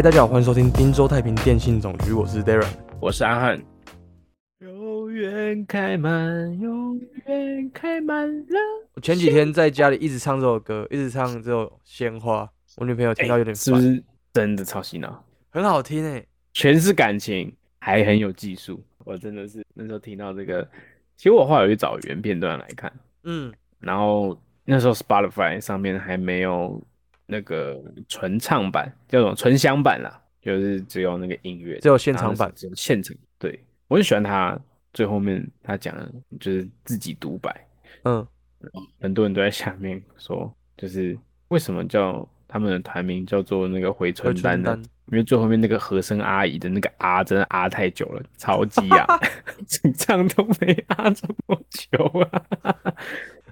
嗨，大家好，欢迎收听滨州太平电信总局，我是 Darren。我是阿汉。永远开满，永远开满了。我前几天在家里一直唱这首歌，一直唱这首《鲜花》，我女朋友听到有点烦，是不是真的超洗脑？很好听诶。全是感情，还很有技术。我真的是那时候听到这个，其实我后来有去找原片段来看，嗯，然后那时候 Spotify 上面还没有那个纯唱版，叫做纯享版啦，就是只有那个音乐，只有现场版只有现场。对我很喜欢他最后面他讲的就是自己独白，嗯，很多人都在下面说，就是为什么叫他们的团名叫做那个回春丹呢因为最后面那个和声阿姨的那个啊，真的啊太久了，超级啊，整唱都没啊这么久啊。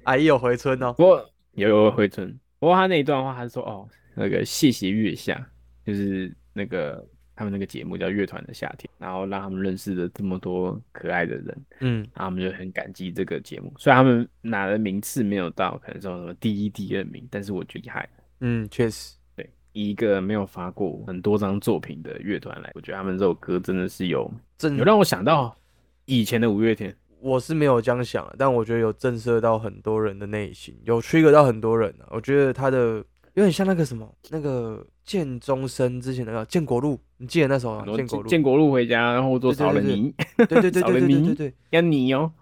阿姨有回春哦。不过有有回春，不过他那一段话，他是说哦，那个谢谢月下，就是那个他们那个节目叫《乐团的夏天》，然后让他们认识了这么多可爱的人，嗯，然后他们就很感激这个节目。虽然他们拿的名次没有到，可能说什么第一、第二名，但是我觉得厉害。嗯，确实，对，以一个没有发过很多张作品的乐团来，我觉得他们这首歌真的是有震有让我想到以前的五月天。我是没有这样想啊，但我觉得有震慑到很多人的内心，有 trigger 到很多人啊。我觉得他的有点像那个什么，那个建中生之前那个建国路，你记得那首吗建国路，建国路回家，然后做对对对对少了泥，对对对对对对对，要你哦。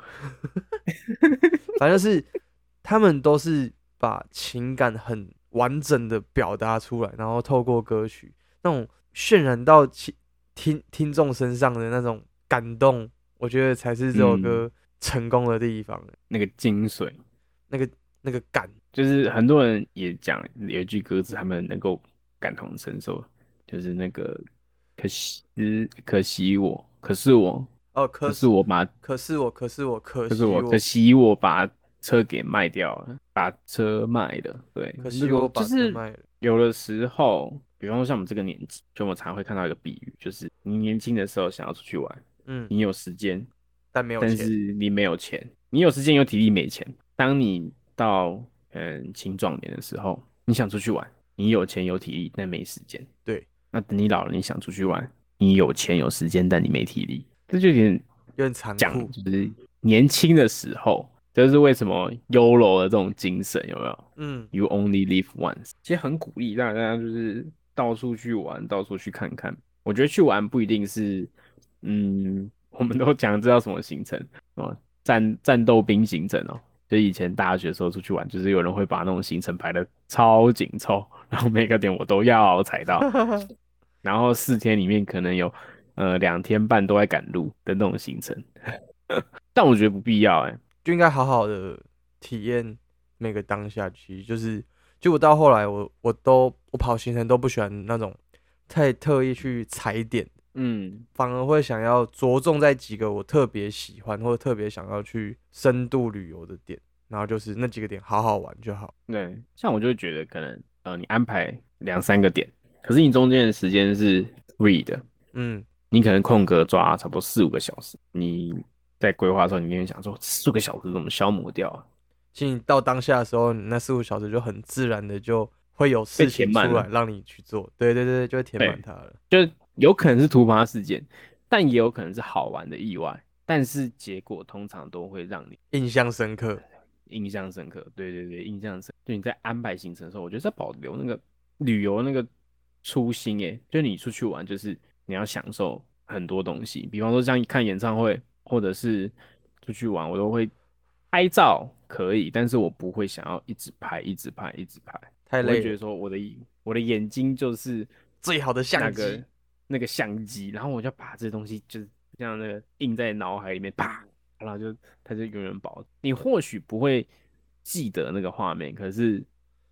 反正是他们都是把情感很完整的表达出来，然后透过歌曲那种渲染到听听众身上的那种感动，我觉得才是这首歌成功的地方。那个精髓，那个那个感，就是很多人也讲有一句歌词，他们能够感同身受，就是那个可惜可惜我，可是我，哦，可可是我把，可是我，可是我，可惜可是我，可惜我把车给卖掉了，把车卖了，对，可惜我把就是车卖了。有的时候，比方说像我们这个年纪，就我常会看到一个比喻，就是你年轻的时候想要出去玩，嗯，你有时间，但没有但钱。是你没有钱，你有时间有体力没钱。当你到嗯青壮年的时候，你想出去玩，你有钱有体力，但没时间。对，那等你老了，你想出去玩，你有钱有时间，但你没体力，这就有点有点残讲酷，就是年轻的时候，这是为什么 YOLO 的这种精神有没有嗯，？You only live once，其实很鼓励大家就是到处去玩，到处去看看。我觉得去玩不一定是，嗯，我们都讲知道什么行程哦，战战斗兵行程哦。就以前大学的时候出去玩，就是有人会把那种行程排的超紧凑，然后每个点我都要踩到，然后四天里面可能有呃两天半都在赶路的那种行程。但我觉得不必要哎、就应该好好的体验每个当下。其实就是，就我到后来我，我都我跑行程都不喜欢那种太特意去踩点，嗯，反而会想要着重在几个我特别喜欢或者特别想要去深度旅游的点，然后就是那几个点好好玩就好。对，像我就会觉得可能呃，你安排两三个点，可是你中间的时间是 free 的，嗯，你可能空格抓差不多四五个小时，你在规划的时候，你一定想说四个小时怎么消磨掉啊？其实你到当下的时候，你那四五小时就很自然的就会有事情出来让你去做。对对对，就会填满它了。就是有可能是突发事件，但也有可能是好玩的意外，但是结果通常都会让你印象深刻。印象深刻。对对对，印象深。就你在安排行程的时候，我觉得在保留那个旅游那个初心，诶，就你出去玩，就是你要享受很多东西，比方说像看演唱会，或者是出去玩，我都会拍照可以，但是我不会想要一直拍，一直拍，一直拍。太累，觉得说我的我的眼睛就是最好的相机那个相机，然后我就把这东西就是像那个印在脑海里面，啪，然后就它就永远保。你或许不会记得那个画面，可是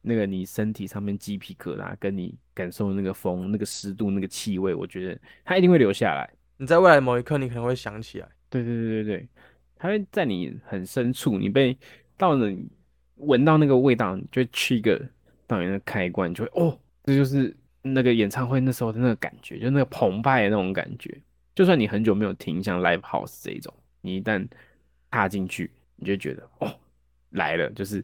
那个你身体上面鸡皮疙瘩，跟你感受那个风、那个湿度、那个气味，我觉得它一定会留下来。你在未来某一刻，你可能会想起来。对对对对对，它会在你很深处，你被到了你闻到那个味道，你就会去一个到你那个开关，你就会哦，这就是那个演唱会那时候的那个感觉，就那个澎湃的那种感觉。就算你很久没有听像 live house 这一种，你一旦踏进去，你就觉得哦来了，就是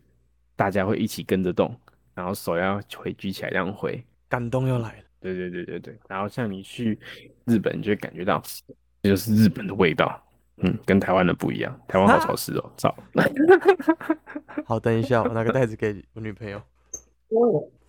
大家会一起跟着动，然后手要回举起来这样挥，感动又来了，对对对对对。然后像你去日本，你就会感觉到这就是日本的味道，嗯，跟台湾的不一样。台湾好潮湿哦，操！好，等一下，我拿个袋子给我女朋友，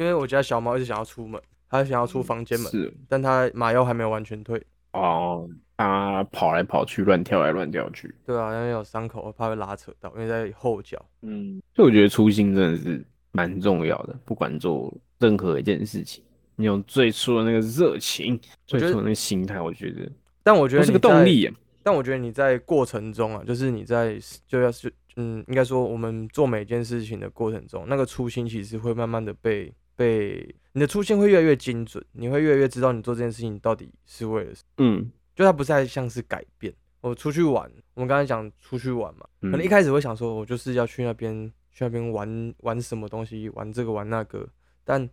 因为我家小猫一直想要出门，它想要出房间门，是但它麻药还没有完全退。哦，它跑来跑去，乱跳来乱跳去。对啊，因为有伤口，我怕会拉扯到，因为在后脚。嗯，所以我觉得初心真的是蛮重要的，不管做任何一件事情，你有最初的那个热情，最初的那个心态，我觉得但我觉得这是个动力耶。但我觉得你在过程中啊，就是你在就要是嗯，应该说我们做每件事情的过程中，那个初心其实会慢慢的被被你的出现会越来越精准，你会越来越知道你做这件事情到底是为了什么，嗯就它不再像是改变。我出去玩，我们刚才讲出去玩嘛，可能一嗯开始会想说，我就是要去那边去那边玩玩什么东西，玩这个玩那个，但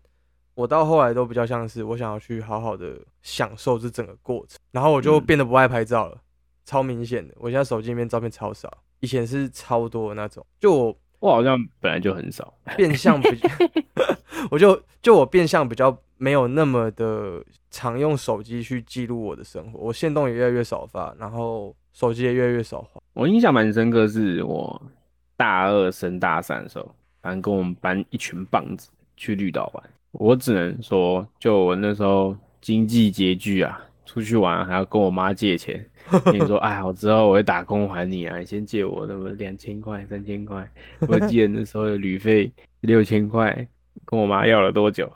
我到后来都比较像是我想要去好好的享受这整个过程，然后我就嗯变得不爱拍照了，超明显的。我现在手机里面照片超少，以前是超多的那种。就我我好像本来就很少。变相比，我就就我变相比较没有那么的常用手机去记录我的生活，我线动也越来越少发，然后手机也越来越少滑。我印象蛮深刻，是我大二升大三的时候，反正跟我们班一群棒子去绿岛玩。我只能说，就我那时候经济拮据啊，出去玩还要跟我妈借钱。跟 你说，哎，我之后我会打工还你啊，你先借我那么两千块、三千块。我记得那时候的旅费六千块，跟我妈要了多久？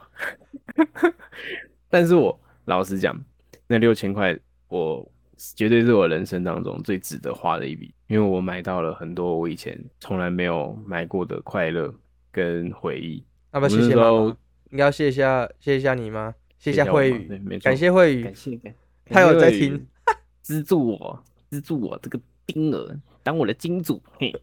但是我老实讲，那六千块我绝对是我人生当中最值得花的一笔，因为我买到了很多我以前从来没有买过的快乐跟回忆。那不要谢谢妈？应该要谢一下谢一下你吗？谢一下慧宇感谢慧宇感，谢感，他有在听，资助我，资助我这个金额，当我的金主。嘿，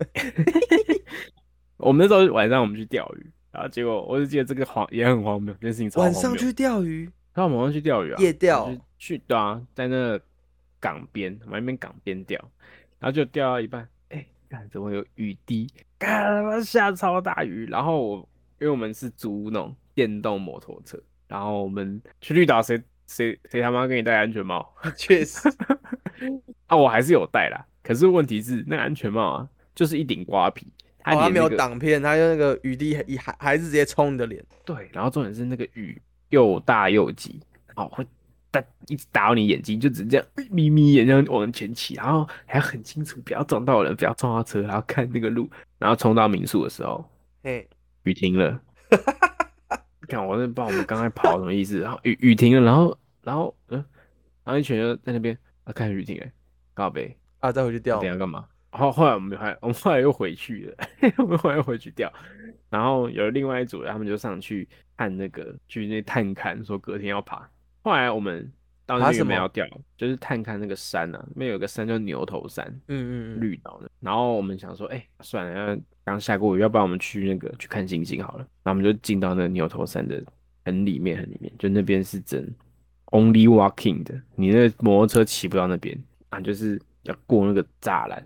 我们那时候晚上我们去钓鱼，然后结果我就记得这个荒也很荒谬，这件事情超荒谬。晚上去钓鱼，然后我们晚上去钓鱼啊，夜钓？去对啊，在那港边，我们那边港边钓，然后就钓到一半，哎、看怎么有雨滴，干他妈下超大雨，然后我因为我们是租那种电动摩托车，然后我们去绿岛，谁谁谁他妈给你戴安全帽？确实，啊？我还是有戴啦，可是问题是那个安全帽啊，就是一顶瓜皮，它哦，他没有挡片，它用那个雨滴还还还是直接冲你的脸，对，然后重点是那个雨又大又急，哦，会打一直打到你眼睛，就只这样眯眯眼这样往前骑，然后还要很清楚，不要撞到人，不要撞到车，然后看那个路，然后冲到民宿的时候，嘿，雨停了，看我真的不知道我们刚才跑什么意思，然后雨雨停了，然后然后嗯，然后一群人在那边啊看雨停了，告北，啊，再回去钓等，下干嘛？然后后来我们还我们后来又回去了，我们后来又回去钓，然后有另外一组人，他们就上去看那个去那探看，说隔天要爬。后来我们到那边爬什么要钓，就是探看那个山啊，那边有个山叫牛头山，嗯嗯嗯，绿岛的。然后我们想说，哎、算了，要刚下过雨，要不然我们去那个去看星星好了。然后我们就进到那个牛头山的很里面，很里面，就那边是真 only walking 的，你那摩托车骑不到那边啊，就是要过那个栅栏。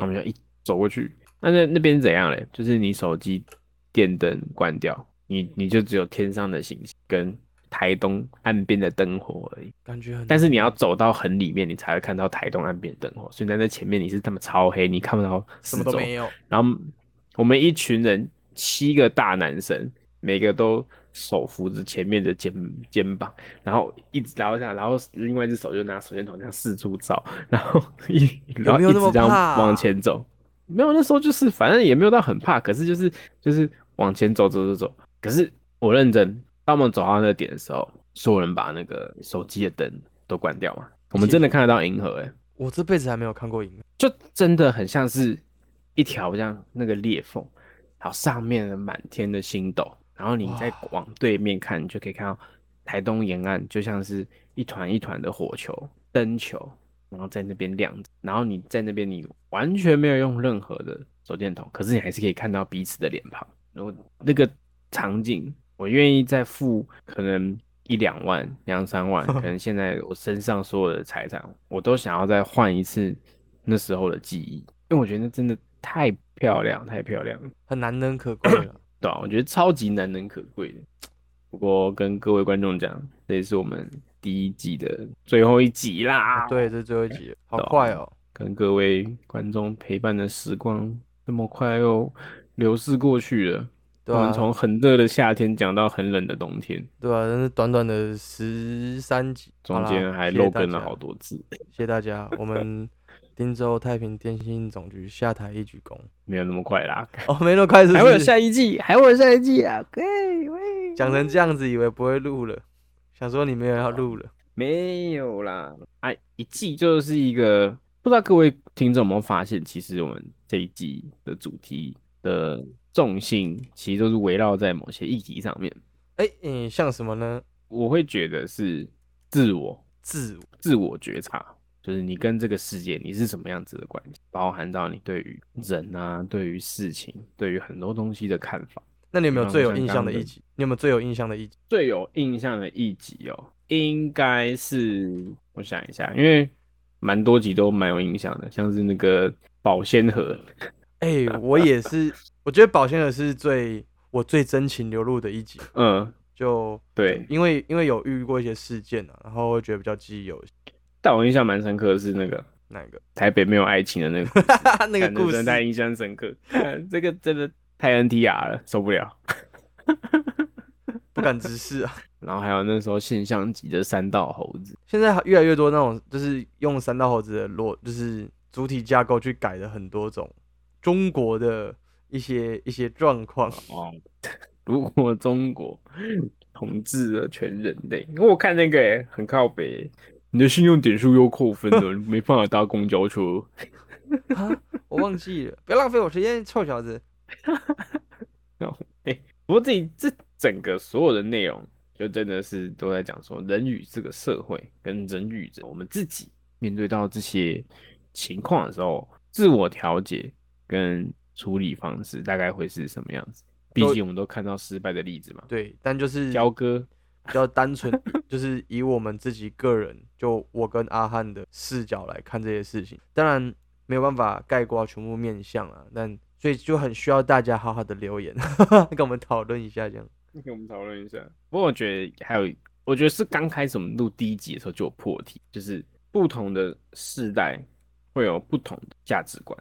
他们就一走过去，那那那边怎样嘞？就是你手机电灯关掉，你你就只有天上的星星跟台东岸边的灯火而已。感觉很，但是你要走到很里面，你才会看到台东岸边的灯火。所以在那前面你是他妈超黑，你看不到什。么都没有，然后我们一群人七个大男生，每个都手扶着前面的肩肩膀，然后一直然后这样，然后另外一只手就拿手电筒这样四处照，然后一然后一直这样往前走。没有，那时候就是反正也没有到很怕，可是就是就是往前走走走走。可是我认真，当我们走到那个点的时候，所有人把那个手机的灯都关掉嘛，我们真的看得到银河、欸，我这辈子还没有看过银河，就真的很像是一条这样那个裂缝，然后上面的满天的星斗，然后你再往对面看，你就可以看到台东沿岸就像是一团一团的火球、灯球，然后在那边亮着，然后你在那边你完全没有用任何的手电筒，可是你还是可以看到彼此的脸庞，然后那个场景，我愿意再付可能。一两万、两三万，可能 现在我身上所有的财产，我都想要再换一次那时候的记忆，因为我觉得那真的太漂亮，太漂亮了，很难能可贵了。对啊，我觉得超级难能可贵的。不过跟各位观众讲，这也是我们第一季的最后一集啦。对，这是最后一集，好快哦。跟各位观众陪伴的时光这么快又流逝过去了。对啊，我们从很热的夏天讲到很冷的冬天，对啊，但是短短的十三集，中间还漏谢谢大家跟了好多字，谢谢大家，我们汀州太平电信总局下台一鞠躬。没有那么快啦，哦，没那么快是不还会有？下一季，还会有下一季啊！喂喂，讲成这样子，以为不会录了，想说你没有要录了。没有啦，啊，一季就是一个，不知道各位听众有没有发现，其实我们这一季的主题的重心其实都是围绕在某些议题上面。哎、嗯，像什么呢？我会觉得是自我、自我自我觉察，就是你跟这个世界你是什么样子的关系，包含到你对于人啊、对于事情、对于很多东西的看法。那你有没有最有印象的一集？你有没有最有印象的一集？最有印象的一集哦，应该是我想一下，因为蛮多集都蛮有印象的，像是那个保鲜盒，哎、我也是，我觉得保鲜盒是最我最真情流露的一集，嗯，就对，因为因为有遇过一些事件啊，然后会觉得比较记忆犹新。但我印象蛮深刻的是那个哪个？台北没有爱情的那个 那个故事太印象深刻，这个真的太 NTR 了，受不了。不敢直视啊。然后还有那时候现象级的三道猴子，现在越来越多那种就是用三道猴子的逻，就是主体架构去改的很多种中国的一些一些状况。哦，如果中国统治了全人类，因为我看那个诶很靠北欸，你的信用点数又扣分了，没办法搭公交车。啊，我忘记了，不要浪费我时间，臭小子。不过这这整个所有的内容，就真的是都在讲说人与这个社会跟人与人我们自己面对到这些情况的时候，自我调节跟处理方式大概会是什么样子？毕竟我们都看到失败的例子嘛，对，但就是交割。比较单纯，就是以我们自己个人，就我跟阿汉的视角来看这些事情。当然没有办法概括全部面相啊，但所以就很需要大家好好的留言，跟我们讨论一下这样。跟我们讨论一下。不过我觉得还有，我觉得是刚开始我们录第一集的时候就有破题，就是不同的世代会有不同的价值观。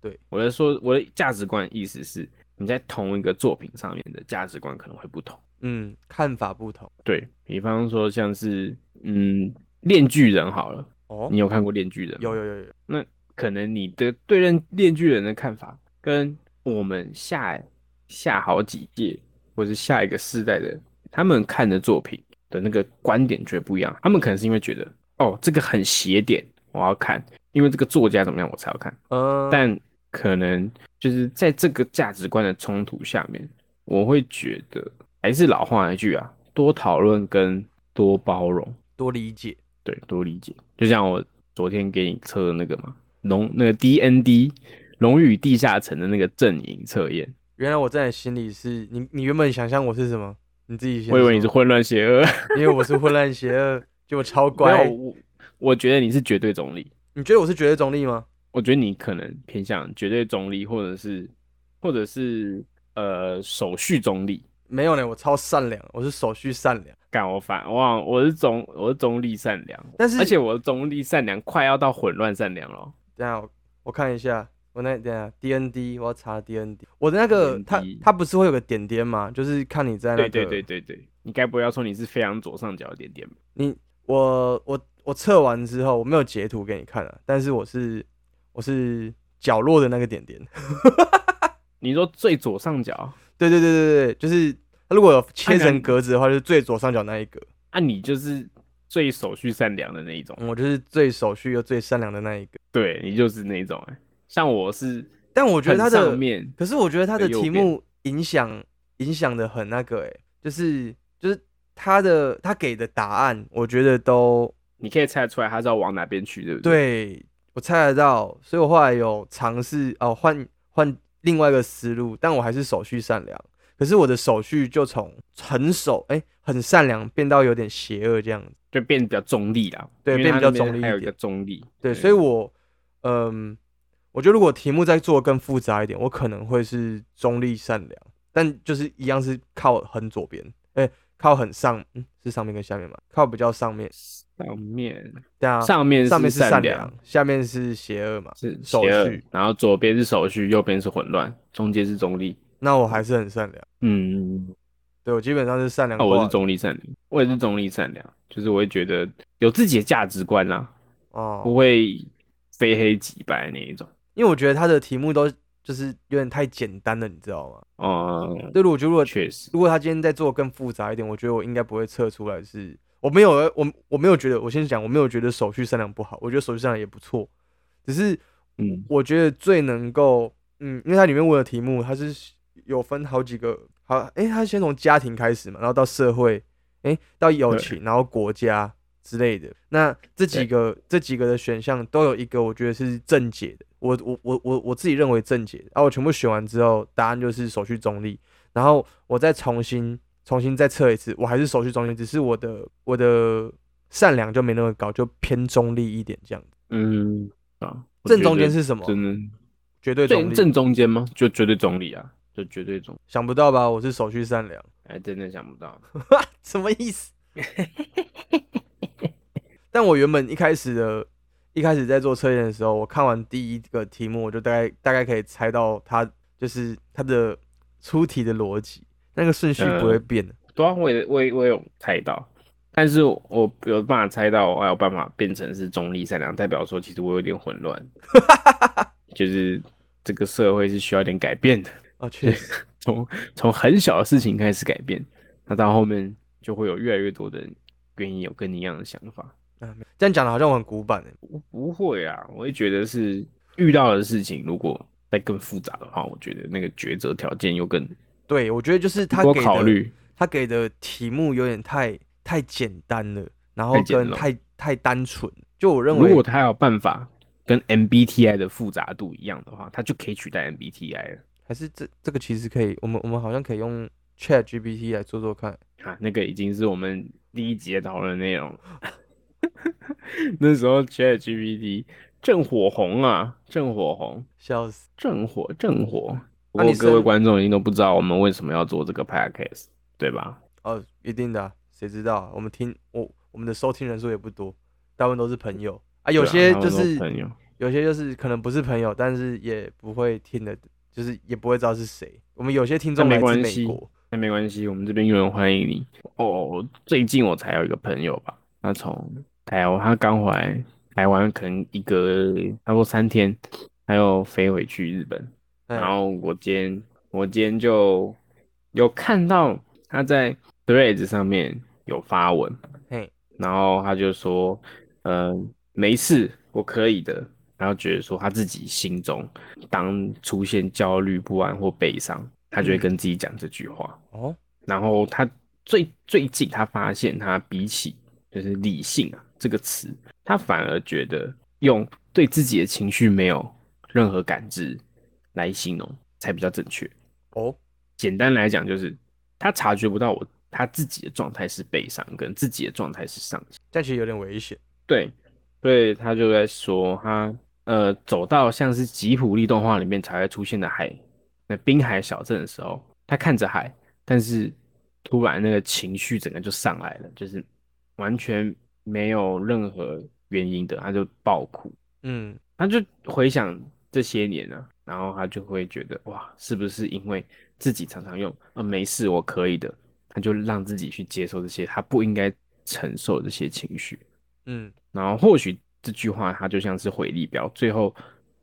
对我的说我的价值观，意思是你在同一个作品上面的价值观可能会不同。嗯，看法不同对比方说像是嗯，《链锯人》好了，哦你。有看过《链锯人》有？有有有那，可能你的对认《链锯人》的看法，跟我们下下好几届或是下一个世代的他们看的作品的那个观点绝对不一样。他们可能是因为觉得，哦，这个很邪点，我要看，因为这个作家怎么样，我才要看。嗯，但可能就是在这个价值观的冲突下面，我会觉得还是老话一句啊，多讨论跟多包容。多理解。对，多理解。就像我昨天给你测的那个嘛，龙那个 DND 龙与地下城的那个阵营测验，原来我在你心里是你，你原本想象我是什么？你自己先我以为你是混乱邪恶，因为我是混乱邪恶，结果超没乖。我我觉得你是绝对中立，你觉得我是绝对中立吗？我觉得你可能偏向绝对中立，或者是或者是呃手续中立。没有呢，我超善良，我是手续善良。干我反我忘我是中我是中立善良，但是而且我的中立善良快要到混乱善良了。等下我我看一下，我那等下 D N D 我要查 D N D，我的那个它它不是会有个点点吗？就是看你在那个对对对对对，你该不会要说你是非常左上角的点点吧？你我我我测完之后我没有截图给你看啊，但是我是我是角落的那个点点。你说最左上角，对对对对对，就是它如果有切成格子的话，就是最左上角那一格。啊，你就是最手续善良的那一种，嗯我就是最手续又最善良的那一个。对你就是那一种哎、像我是但我觉得它的可是我觉得他的题目影响影响的很那个、欸，就是就是他的他给的答案，我觉得都你可以猜得出来他是要往哪边去，对不对？对我猜得到，所以我后来有尝试哦换换另外一个思路，但我还是手续善良，可是我的手续就从很手哎、很善良变到有点邪恶这样子，就变得比较中立啦。对变比较中立一还有一个中立。对，所以我嗯，我觉得如果题目再做更复杂一点，我可能会是中立善良，但就是一样是靠很左边，哎、靠很上，嗯，是上面跟下面嘛？靠比较上面，上面对啊，上面上面是善良良，，下面是邪恶嘛？是然后左边是手续，右边是混乱，中间是中立。那我还是很善良，嗯，对我基本上是善良那。我是中立善良，我也是中立善良，就是我会觉得有自己的价值观啦，不哦，会非黑即白那一种。因为我觉得他的题目都就是有点太简单了，你知道吗？哦、对，我觉得如果确实，如果他今天再做更复杂一点，我觉得我应该不会测出来是。我没有，我我没有觉得，我先讲，我没有觉得手续善良不好，我觉得手续善良也不错，只是嗯，我觉得最能够，嗯，因为它里面问的题目，它是有分好几个，好，诶，它先从家庭开始嘛，然后到社会，诶，到友情，然后国家之类的。那这几个这几个的选项都有一个，我觉得是正解的。我我我我我自己认为正解的，然后我全部选完之后，答案就是手续中立，然后我再重新重新再测一次，我还是手续中立，只是我的我的善良就没那么高，就偏中立一点这样子。嗯啊，正中间是什么？真的绝对中正中间吗？就绝对中立啊，就绝对中。想不到吧？我是手续善良，哎，真的想不到。什么意思？但我原本一开始的，一开始在做测验的时候，我看完第一个题目，我就大概大概可以猜到它就是它的出题的逻辑，那个顺序不会变的。对啊，我也我也我也有猜到，但是我有办法猜到，我还有办法变成是中立善良，代表说其实我有点混乱，就是这个社会是需要一点改变的，啊，确实，从从很小的事情开始改变，那到后面就会有越来越多的人愿意有跟你一样的想法。这样讲的好像我很古板欸不不会啊，我会觉得是遇到的事情，如果再更复杂的话，我觉得那个抉择条件又更对，我觉得就是他多给的考虑。他给的题目有点太太简单了，然后跟太太单纯。就我认为，如果他有办法跟 MBTI 的复杂度一样的话，他就可以取代 MBTI 了还是这这个其实可以，我们我们好像可以用 Chat GPT 来做做看。啊。那个已经是我们第一集的讨论内容。那时候 ChatGPT 正火红啊，正火红，笑死！正火正火。不过各位观众一定都不知道我们为什么要做这个 podcast，对吧？哦，一定的啊、谁知道啊、我们听我我们的收听人数也不多，大部分都是朋友啊，有些就是、朋友，有些就是可能不是朋友，但是也不会听的，就是也不会知道是谁。我们有些听众没来自关系美国，那没关系，我们这边有人欢迎你。哦，最近我才有一个朋友吧，他从台湾，他刚回来台湾，可能一个差不多三天，他又飞回去日本。哎然后我今天我今天就有看到他在 Threads 上面有发文，嘿，然后他就说，嗯、没事，我可以的。然后觉得说他自己心中当出现焦虑、不安或悲伤，他就会嗯跟自己讲这句话。哦，然后他最最近他发现，他比起就是理性啊这个词，他反而觉得用对自己的情绪没有任何感知来形容才比较正确。哦，简单来讲，就是他察觉不到我他自己的状态是悲伤，跟自己的状态是上行。这样其实有点危险。对，所以他就在说他呃走到像是吉普力动画里面才会出现的海，那滨海小镇的时候，他看着海，但是突然那个情绪整个就上来了，就是完全没有任何原因的，他就爆哭，嗯，他就回想这些年啊，然后他就会觉得哇，是不是因为自己常常用呃没事我可以的，他就让自己去接受这些他不应该承受这些情绪。嗯，然后或许这句话他就像是回力镖，最后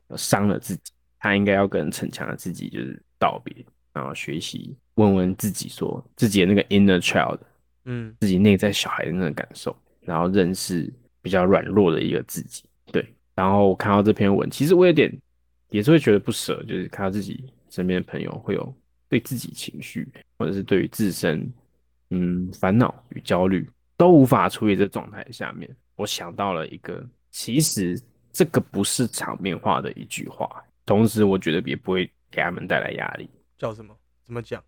呃伤了自己。他应该要跟逞强的自己就是道别，然后学习问问自己说自己的那个 inner child，嗯，自己内在小孩的那个感受，然后认识比较软弱的一个自己。对，然后我看到这篇文，其实我有点也是会觉得不舍，就是看到自己身边的朋友会有对自己情绪或者是对于自身嗯烦恼与焦虑都无法处理这状态下面，我想到了一个，其实这个不是场面化的一句话，同时我觉得也不会给他们带来压力。叫什么？怎么讲？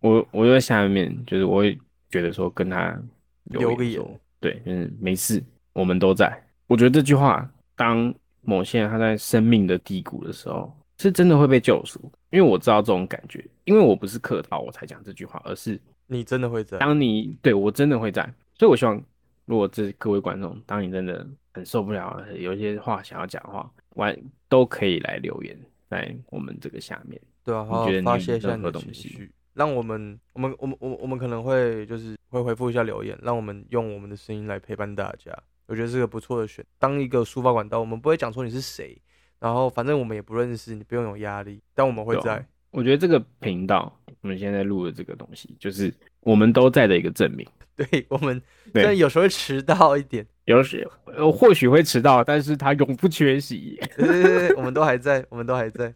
我我就在下面，就是我会觉得说跟他留个说言，对，就是没事，我们都在。我觉得这句话，当某些人他在生命的低谷的时候，是真的会被救赎。因为我知道这种感觉，因为我不是客套我才讲这句话，而是你真的会在，当你对我真的会在，所以我希望，如果这各位观众，当你真的很受不了，有一些话想要讲的话，完都可以来留言在我们这个下面。对啊，你好好觉得你发泄一下你的任何东西情绪，让我们，我们，我们，我们，我们可能会就是会回复一下留言，让我们用我们的声音来陪伴大家。我觉得是个不错的选，当一个抒发管道，我们不会讲说你是谁，然后反正我们也不认识，你不用有压力，但我们会在。我觉得这个频道，我们现在录的这个东西，就是我们都在的一个证明。对我们对虽然有时候会迟到一点，有时呃或许会迟到，但是他永不缺席。对对对对，我们都还在，我们都还在。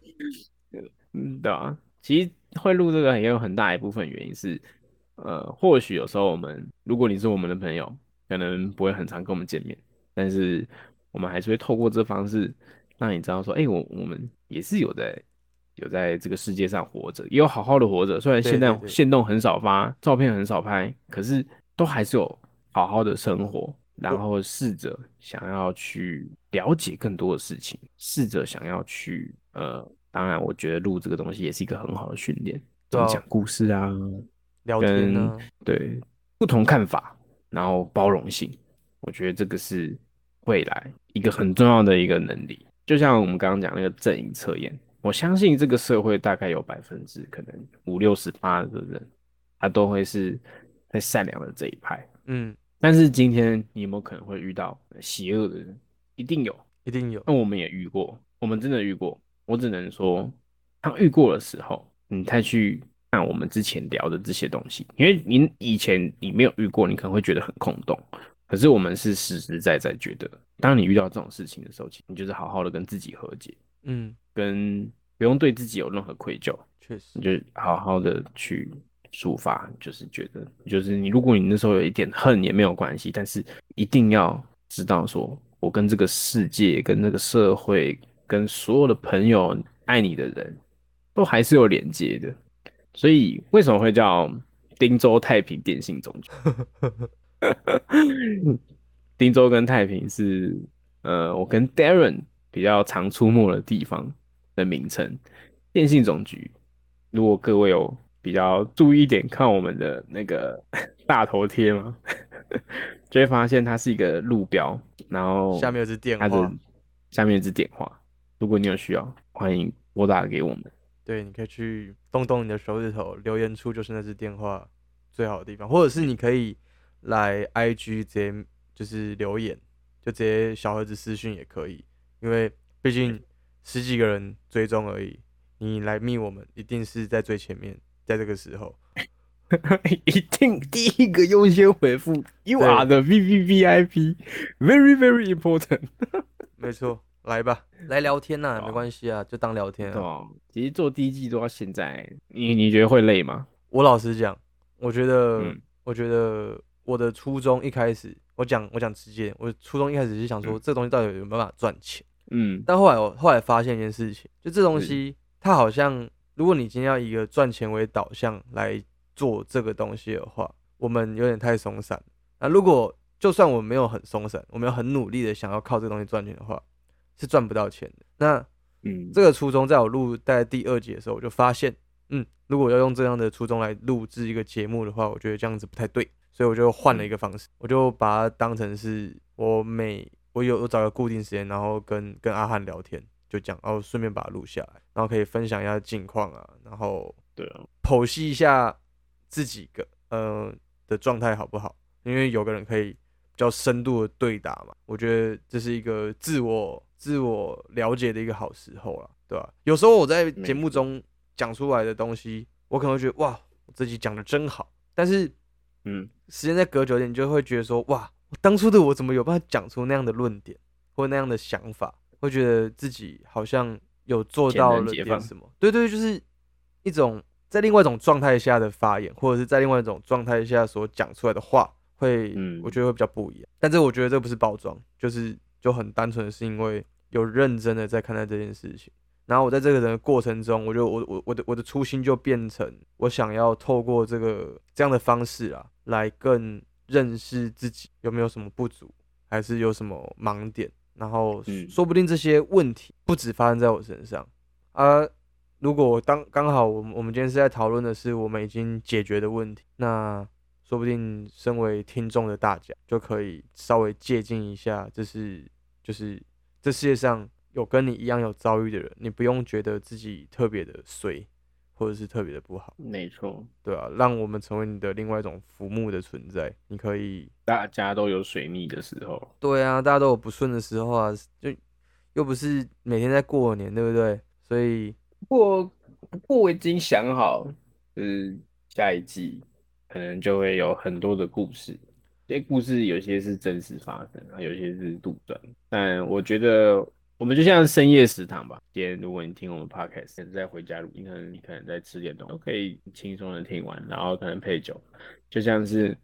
嗯，对啊，其实会录这个也有很大一部分原因是，呃，或许有时候我们，如果你是我们的朋友，可能不会很常跟我们见面，但是我们还是会透过这方式让你知道说，哎、我我们也是有在有在这个世界上活着，也有好好的活着。虽然现在线动很少发，照片很少拍，可是都还是有好好的生活，然后试着想要去了解更多的事情，试着想要去呃，当然我觉得录这个东西也是一个很好的训练，讲故事啊，聊天跟、对不同看法，然后包容性，我觉得这个是未来一个很重要的一个能力。就像我们刚刚讲那个阵营测验，我相信这个社会大概有百分之可能五六十八的人，他都会是在善良的这一派。嗯，但是今天你有没有可能会遇到邪恶的人？一定有。一定有。那我们也遇过，我们真的遇过。我只能说，当遇过的时候，你再去看我们之前聊的这些东西，因为你以前你没有遇过，你可能会觉得很空洞。可是我们是实实在在觉得，当你遇到这种事情的时候，你就是好好的跟自己和解，嗯，跟不用对自己有任何愧疚，确实你。就好好的去抒发，就是觉得，就是你如果你那时候有一点恨也没有关系，但是一定要知道说，我跟这个世界、跟这个社会、跟所有的朋友、爱你的人，都还是有连接的。所以为什么会叫丁州太平电信总局？丁州跟太平是呃，我跟 Darren 比较常出没的地方的名称。电信总局，如果各位有比较注意一点看我们的那个 大头贴嘛，就会发现它是一个路标，然后下面有支电话，下面有支电话，如果你有需要，欢迎拨打给我们。对，你可以去动动你的手指头，留言处就是那只电话最好的地方，或者是你可以来 IG 直接就是留言，就直接小盒子私讯也可以，因为毕竟十几个人追踪而已，你来密我们一定是在最前面，在这个时候，一定第一个优先回复，You 对 are the V V V I P，very very important。没错，来吧，来聊天呐、啊没关系啊，就当聊天啊。对啊，其实做第一季做到现在，你你觉得会累吗？我老实讲，我觉得，嗯我觉得我的初衷一开始，我讲我讲直接，我初衷一开始是想说，嗯这东西到底有没有办法赚钱？嗯，但后来我后来发现一件事情，就这东西它好像，如果你今天要以一个赚钱为导向来做这个东西的话，我们有点太松散。那如果就算我们没有很松散，我们要很努力的想要靠这个东西赚钱的话，是赚不到钱的。那嗯，这个初衷，在我录在第二集的时候，我就发现，嗯，如果要用这样的初衷来录制一个节目的话，我觉得这样子不太对，所以我就换了一个方式，我就把它当成是我每我有我找个固定时间，然后跟跟阿汉聊天，就讲，然后顺便把它录下来，然后可以分享一下近况啊，然后对啊，剖析一下自己个呃的状态好不好？因为有个人可以比较深度的对答嘛，我觉得这是一个自我自我了解的一个好时候了，对吧、有时候我在节目中讲出来的东西，我可能会觉得哇，我自己讲的真好，但是嗯，时间再隔久一点，你就会觉得说哇，我当初的我怎么有办法讲出那样的论点或那样的想法？会觉得自己好像有做到了点什么？对对，就是一种在另外一种状态下的发言，或者是在另外一种状态下所讲出来的话，会，嗯我觉得会比较不一样。但这我觉得这不是包装，就是就很单纯的是因为有认真的在看待这件事情。然后我在这个人的过程中，我就我我我的我的初心就变成我想要透过这个这样的方式啊，来更认识自己有没有什么不足，还是有什么盲点，然后嗯。说不定这些问题不止发生在我身上，啊，如果当刚好我们我们今天是在讨论的是我们已经解决的问题，那说不定身为听众的大家就可以稍微借鉴一下，这是就是这世界上有跟你一样有遭遇的人，你不用觉得自己特别的衰，或者是特别的不好，没错，对啊，让我们成为你的另外一种浮木的存在，你可以，大家都有水逆的时候，对啊，大家都有不顺的时候啊，就又不是每天在过年，对不对？所以不过不过我已经想好，就是下一季可能就会有很多的故事。这些故事有些是真实发生，啊，有些是杜撰。但我觉得我们就像深夜食堂吧。今天如果你听我们 podcast，现在回家路，你可能你可能在吃点东西，都可以轻松的听完，然后可能配酒，就像是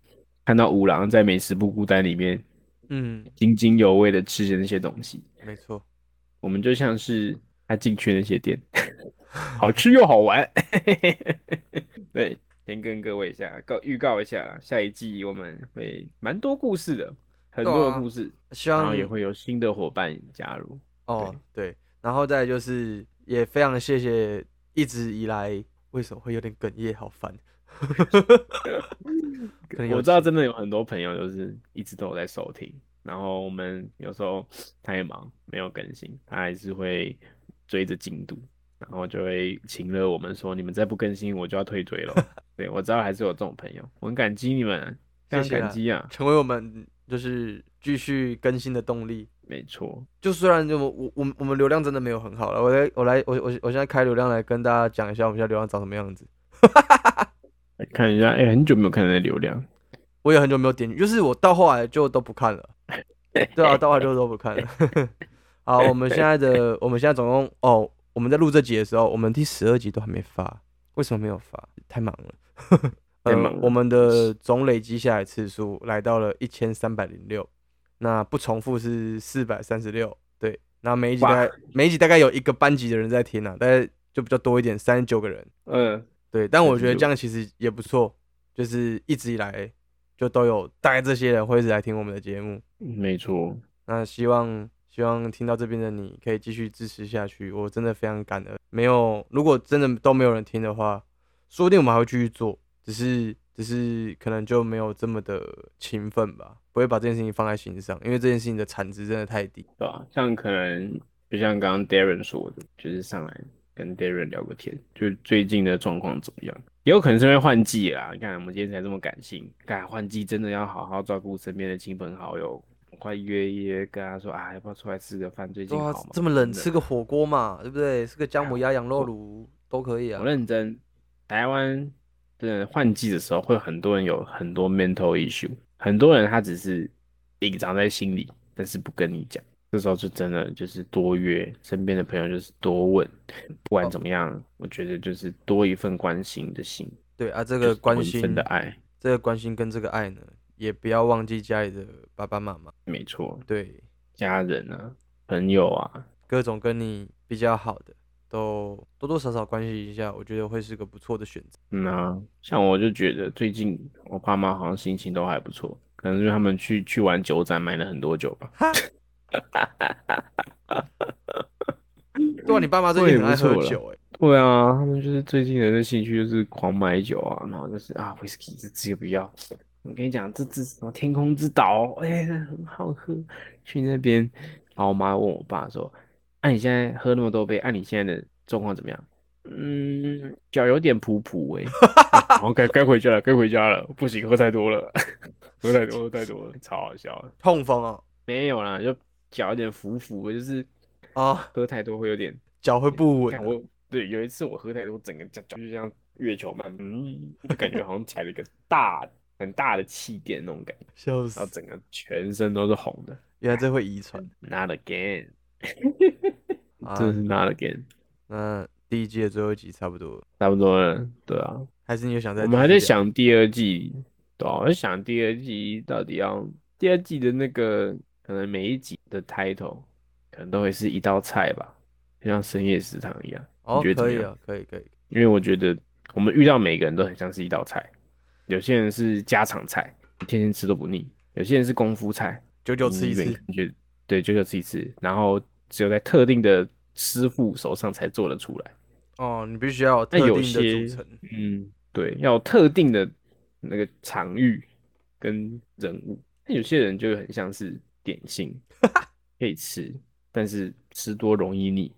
看到五郎在美食不孤单里面，嗯，津津有味的吃着那些东西。没错，我们就像是他进去那些店，好吃又好玩。对，先跟各位一下告预告一下，下一季我们会蛮多故事的，很多的故事，希然后望也会有新的伙伴加入。哦，对，然后再就是也非常谢谢一直以来为什么会有点哽咽，好烦。我知道真的有很多朋友就是一直都有在收听，然后我们有时候太忙没有更新，他还是会追着进度，然后就会请了我们说你们再不更新我就要退追了。对我知道还是有这种朋友，我很感激你们，非常谢谢啦感激啊，成为我们就是继续更新的动力。没错，就虽然就我我我们流量真的没有很好了，我来我来我我我现在开流量来跟大家讲一下我们现在流量长什么样子。来看一下，哎、很久没有看到流量，我也很久没有点进，就是我到后来就都不看了。对啊，到后来就都不看了。好，我们现在的我们现在总共哦，我们在录这集的时候，我们第十二集都还没发，为什么没有发？太忙了。太忙我们的总累积下来次数来到了一千三百零六，那不重复是四百三十六。对，那每一集大概每一集大概有一个班级的人在听啊，大概就比较多一点，三十九个人。嗯，对，但我觉得这样其实也不错，就是一直以来就都有大概这些人会一直来听我们的节目。没错，那希望希望听到这边的你可以继续支持下去，我真的非常感恩。没有，如果真的都没有人听的话，说不定我们还会继续做，只是只是可能就没有这么的勤奋吧，不会把这件事情放在心上，因为这件事情的产值真的太低。对吧、像可能就像刚刚 Darren 说的，就是上来跟 Darren 聊个天，就是最近的状况怎么样？也有可能是因为换季啦。你看我们今天才这么感性，看换季真的要好好照顾身边的亲朋好友，快约一约，跟他说啊，要不要出来吃个饭？最近这么冷，吃个火锅嘛，对不对？吃个姜母鸭、羊肉炉都可以啊我。认真，台湾的换季的时候，会有很多人有很多 mental issue，很多人他只是隐藏在心里，但是不跟你讲。这时候就真的就是多约身边的朋友，就是多问，不管怎么样，我觉得就是多一份关心的心，对啊，这个关心份的爱，这个关心跟这个爱呢，也不要忘记家里的爸爸妈妈，没错，对，家人啊，朋友啊，各种跟你比较好的，都多多少少关系一下，我觉得会是个不错的选择。嗯啊，像我就觉得最近我爸妈好像心情都还不错，可能是他们去去玩酒展买了很多酒吧。对啊，你爸妈最近很爱喝酒、欸，对啊，他们就是最近的那兴趣就是狂买酒啊，然后就是啊，whisky 这这个不要，我跟你讲，这只什么天空之岛，哎、很好喝，去那边，然后我妈问我爸说，啊，你现在喝那么多杯，啊，你现在的状况怎么样？嗯，脚有点普普哎、欸，我该该回家了，该回家了，不行，喝太多了，喝太多，喝太多了，超好笑。痛风啊，没有啦，就脚有点浮浮，就是啊，喝太多会有点。脚会不稳，我对有一次我喝太多，整个脚脚就像月球嘛，嗯，就感觉好像踩了一个大很大的气垫那种感觉，笑然后！整个全身都是红的。原来这会遗传 Not again，啊。真的是 not again，那第一季的最后一集差不多了，差不多了。对啊，还是你有想在？我们还在，想第二季，对啊，我在想第二季到底要第二季的那个可能每一集的 title 可能都会是一道菜吧，就像深夜食堂一样。哦，你觉得怎么样可以啊，可以可以，因为我觉得我们遇到每个人都很像是一道菜，有些人是家常菜，天天吃都不腻；有些人是功夫菜，久久吃一次你感觉对，久久吃一次，然后只有在特定的师傅手上才做得出来。哦，你必须要特定的些组成。嗯，对，要有特定的那个场域跟人物。那有些人就很像是点心，可以吃，但是吃多容易腻。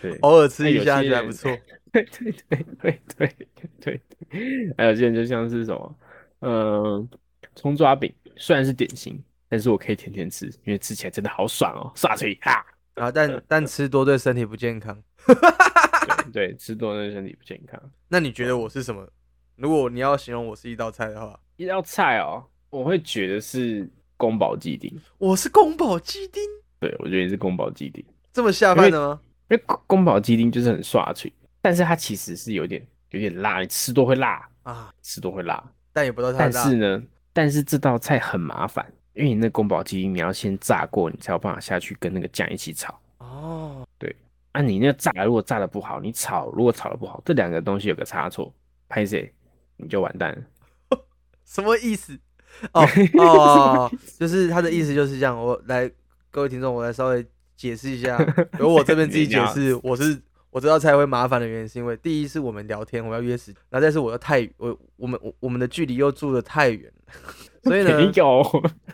对，偶尔吃一下就还不错。对对对对对对对，还有些人就像是什么，嗯，葱抓饼虽然是点心，但是我可以天天吃，因为吃起来真的好爽哦，刷嘴哈。啊，但但吃多对身体不健康。对对，吃多对身体不健康。那你觉得我是什么？如果你要形容我是一道菜的话，一道菜哦，我会觉得是宫保鸡丁。我是宫保鸡丁，对，我觉得是宫保鸡丁，这么下饭的吗？因为宫宫保鸡丁就是很刷嘴，但是它其实是有点有点辣，你吃多会辣，啊，吃多会辣。但也不到太但。是呢，但是这道菜很麻烦，因为你那宫保鸡丁你要先炸过，你才有办法下去跟那个酱一起炒。哦，对啊，你那个炸如果炸的不好，你炒如果炒的不好，这两个东西有个差错，拍谁你就完蛋了。什么意思？哦，哦 就是他的意思就是这样。我来，各位听众，我来稍微解释一下。由我这边自己解释，我是我知道才会麻烦的原因，是因为第一是我们聊天，我要约时，然后再是我又太我我们我我们的距离又住的太远了，所以呢，没有，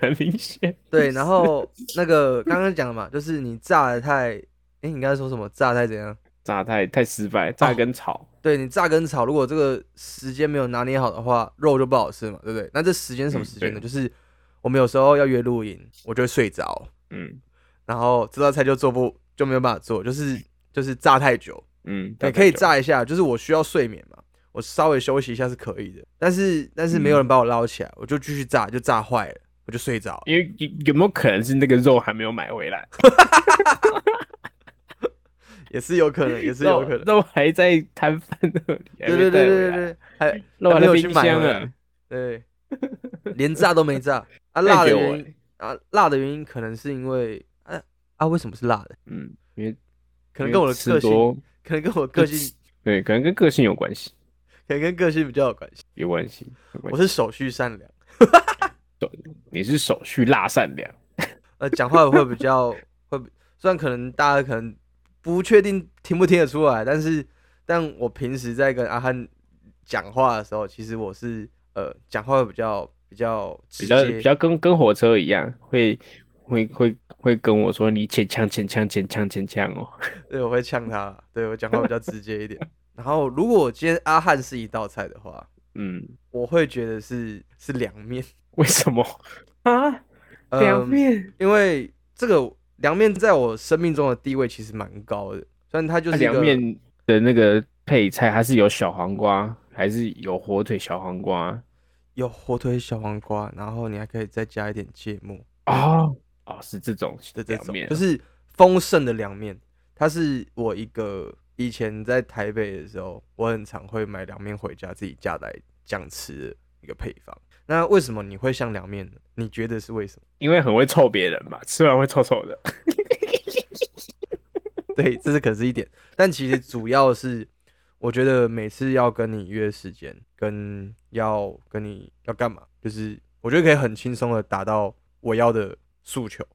很明显。对，然后那个刚刚讲的嘛，就是你炸的太，哎，你刚才说什么？炸得太怎样？炸太太失败，炸跟炒。对你炸跟炒，如果这个时间没有拿捏好的话，肉就不好吃嘛，对不对？那这时间什么嗯时间呢？对就是我们有时候要约露营，我就会睡着，嗯然后这道菜就做不就没有办法做，就是就是炸太久，嗯，也，可以炸一下，就是我需要睡眠嘛，我稍微休息一下是可以的，但是但是没有人把我捞起来，我就继续炸，就炸坏了，我就睡着。因为有有没有可能是那个肉还没有买回来？也是有可能，也是有可能。肉还在摊贩那里，对对对对对对，还肉还在冰还没有去买箱回来啊。对，连炸都没炸啊！辣的原因啊，辣的原因可能是因为啊啊，为什么是辣的？嗯，因为可能跟我的吃个性，多，可能跟我个性，对，可能跟个性有关系，可能跟个性比较有关系。有关系。我是手续善良，你是手续辣善良，呃，讲话会比较会比，虽然可能大家可能不确定听不听得出来，但是但我平时在跟阿汉讲话的时候，其实我是呃讲话会比较比较直比较比较跟跟火车一样，会会会会跟我说你欠呛欠呛欠呛欠呛哦。对，我会呛他啦，对我讲话比较直接一点。然后，如果我今天阿汉是一道菜的话，嗯，我会觉得是是凉面，为什么啊？凉嗯面，因为这个凉面在我生命中的地位其实蛮高的，虽然它就是凉面的那个配菜，它是有小黄瓜，还是有火腿小黄瓜？有火腿小黄瓜，然后你还可以再加一点芥末哦哦，是这种的这种，就是丰盛的凉面。它是我一个以前在台北的时候，我很常会买凉面回家自己加来酱吃的一个配方。那为什么你会像凉面呢？你觉得是为什么？因为很会臭别人嘛，吃完会臭臭的。对，这是可是一点，但其实主要是，我觉得每次要跟你约时间，跟要跟你要干嘛，就是我觉得可以很轻松的达到我要的诉求。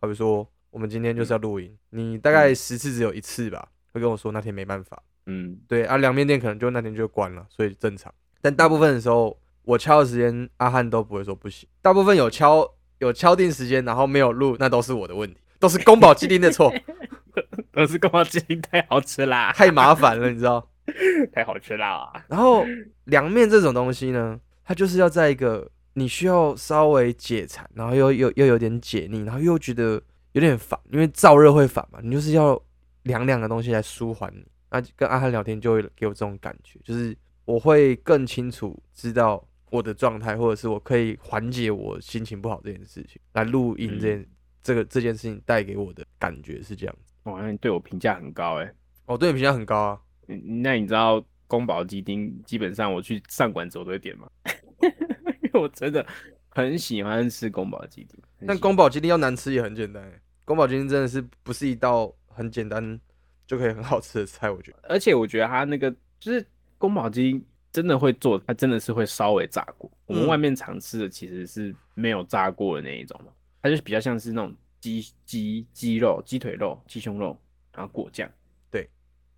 好比说，我们今天就是要录音，你大概十次只有一次吧，会跟我说那天没办法。嗯，对啊，凉面店可能就那天就关了，所以正常。但大部分的时候，我敲的时间，阿汉都不会说不行。大部分有敲有敲定时间，然后没有录，那都是我的问题，都是宫保鸡丁的错，都是宫保鸡丁太好吃啦，太麻烦了，你知道。太好吃啦。然后凉面这种东西呢，它就是要在一个你需要稍微解馋，然后又又又有点解腻，然后又觉得有点烦，因为燥热会烦嘛，你就是要凉凉的东西来舒缓你。那跟阿汉聊天就会给我这种感觉，就是我会更清楚知道我的状态，或者是我可以缓解我心情不好这件事情，来录音这件、这个这件事情带给我的感觉是这样。哇，那你对我评价很高哎。我、对你评价很高啊，嗯那你知道宫保鸡丁基本上我去上馆子我都会点吗？我真的很喜欢吃宫保鸡丁。但宫保鸡丁要难吃也很简单欸，宫保鸡丁真的是不是一道很简单就可以很好吃的菜，我觉得。而且我觉得它那个就是宫保鸡丁真的会做，它真的是会稍微炸过。我们嗯外面常吃的其实是没有炸过的那一种嘛，它就是比较像是那种鸡鸡鸡肉、鸡腿肉、鸡胸肉，然后果酱。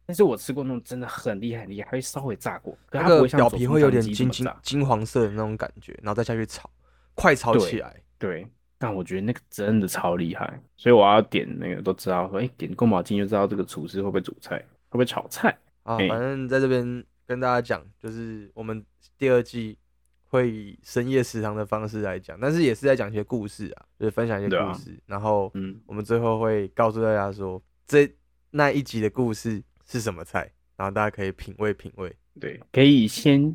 对，但是我吃过那种真的很厉害很厉害，还会稍微炸过，可那个它不会像表皮会有点金金金黄色的那种感觉，然后再下去炒，快炒对起来。对，但我觉得那个真的超厉害，所以我要点那个都知道说，哎、点宫保鸡丁就知道这个厨师会不会煮菜，会不会炒菜。啊，哎反正在这边跟大家讲，就是我们第二季会以深夜食堂的方式来讲，但是也是在讲一些故事啊，就是分享一些对啊故事，然后嗯，我们最后会告诉大家说，这那一集的故事是什么菜，然后大家可以品味品味。对，可以先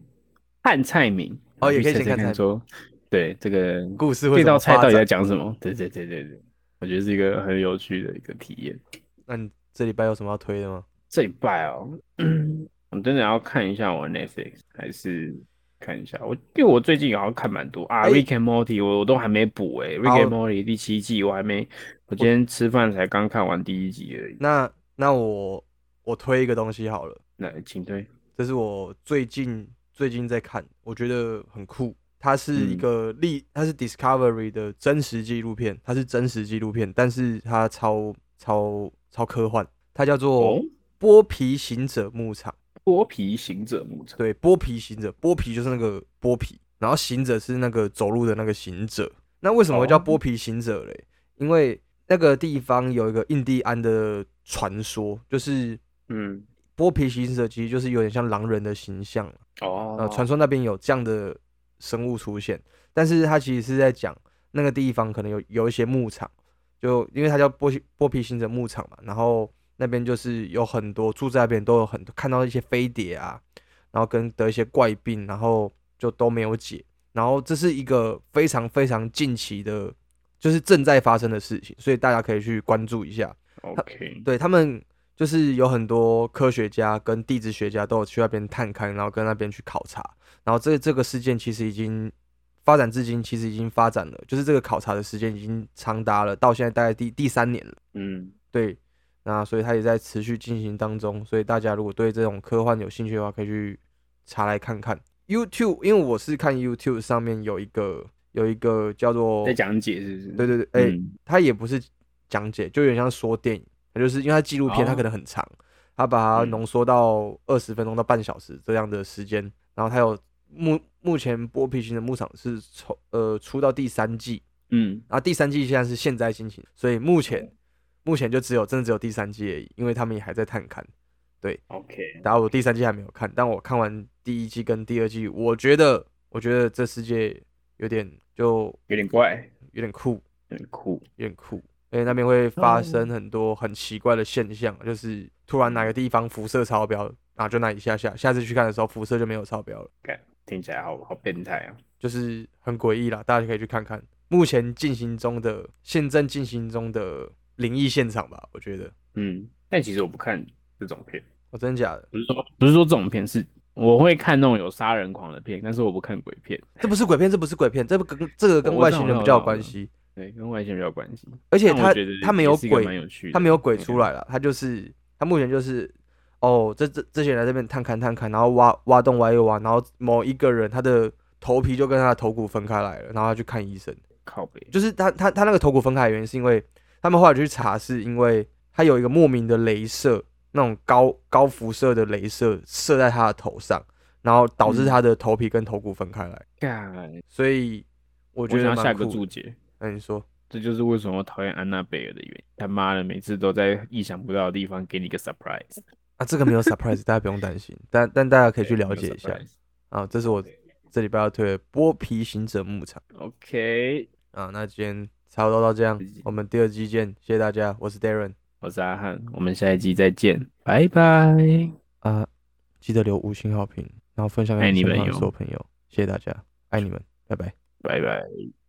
看菜名，哦也可以先看菜名猜说，对这个故事会这道菜到底在讲什么？对对对对对，我觉得是一个很有趣的一个体验。那你这礼拜有什么要推的吗？这礼拜哦，我真的要看一下我的 Netflix，还是看一下我，因为我最近好像看蛮多啊，哎《Rick and Morty》我我都还没补诶，《好 Rick and Morty》第七季我还没，我今天吃饭才刚看完第一集而已。那那我我推一个东西好了，来，请推。这是我最近最近在看，我觉得很酷。它是一嗯个历，它是 Discovery 的真实纪录片，它是真实纪录片，但是它超超超科幻，它叫做哦《剥皮行者牧场》。剥皮行者牧场。对，剥皮行者，剥皮就是那个剥皮，然后行者是那个走路的那个行者。那为什么会叫哦剥皮行者嘞？因为那个地方有一个印第安的传说，就是嗯，剥皮行者其实就是有点像狼人的形象。哦，呃，传说那边有这样的生物出现，但是他其实是在讲那个地方可能有有一些牧场，就因为它叫剥皮剥皮行者牧场嘛，然后那边就是有很多住在那边都有很多看到一些飞碟啊，然后跟得一些怪病，然后就都没有解，然后这是一个非常非常近期的，就是正在发生的事情，所以大家可以去关注一下。OK，对他们就是有很多科学家跟地质学家都有去那边探勘，然后跟那边去考察。然后这这个事件其实已经发展至今，其实已经发展了，就是这个考察的时间已经长达了到现在大概第第三年了。嗯，对，那所以它也在持续进行当中。所以大家如果对这种科幻有兴趣的话，可以去查来看看。YouTube，因为我是看 YouTube 上面有一个有一个叫做在讲解是不是？对对对，哎、嗯它也不是讲解，就有点像说电影，它就是因为它纪录片，它哦。可能很长，它把它嗯。浓缩到二十分钟到半小时这样的时间，然后它有目目前剥皮型的牧场是从呃出到第三季，嗯，然后第三季现在是现在心情，所以目前目前就只有真的只有第三季而已，因为他们也还在探勘。对。OK，然后我第三季还没有看，但我看完第一季跟第二季，我觉得我觉得这世界有点就有点怪，有点酷，有点酷。有点酷，因为那边会发哦生很多很奇怪的现象，就是突然哪个地方辐射超标，然后就那一下下，下次去看的时候辐射就没有超标了，干，听起来好好变态啊！就是很诡异啦，大家可以去看看目前进行中的、现正进行中的灵异现场吧，我觉得，嗯，但其实我不看这种片，我、真的假的？不是说不是说这种片是，我会看那种有杀人狂的片，但是我不看鬼片。这不是鬼片，这不是鬼片，这不跟这个跟外星人比较有关系，对，跟外星人比较有关系。而且他他没有鬼他没有鬼嗯出来了，他就是他目前就是哦，这这这些人来这边探勘探勘，然后挖挖洞挖一挖，然后某一个人他的头皮就跟他的头骨分开来了，然后他去看医生，靠北，就是他他他那个头骨分开的原因是因为他们后来去查，是因为他有一个莫名的镭射，那种高高辐射的镭射射在他的头上，然后导致嗯他的头皮跟头骨分开来，干，所以我我觉得想要下个蛮酷的。注解。那你说？这就是为什么我讨厌安娜贝尔的原因。他妈的，每次都在意想不到的地方给你个 surprise，啊，这个没有 surprise，大家不用担心，但但大家可以去了解一下。啊，这是我这礼拜要推的《剥皮行者牧场 OK，》啊。那今天差不多到这样，我们第二季见，谢谢大家，我是 Darren 我是阿汉，我们下一季再见，拜拜。啊，记得留五星好评，然后分享给你们所有朋友，谢谢大家，爱你们，拜拜。拜拜。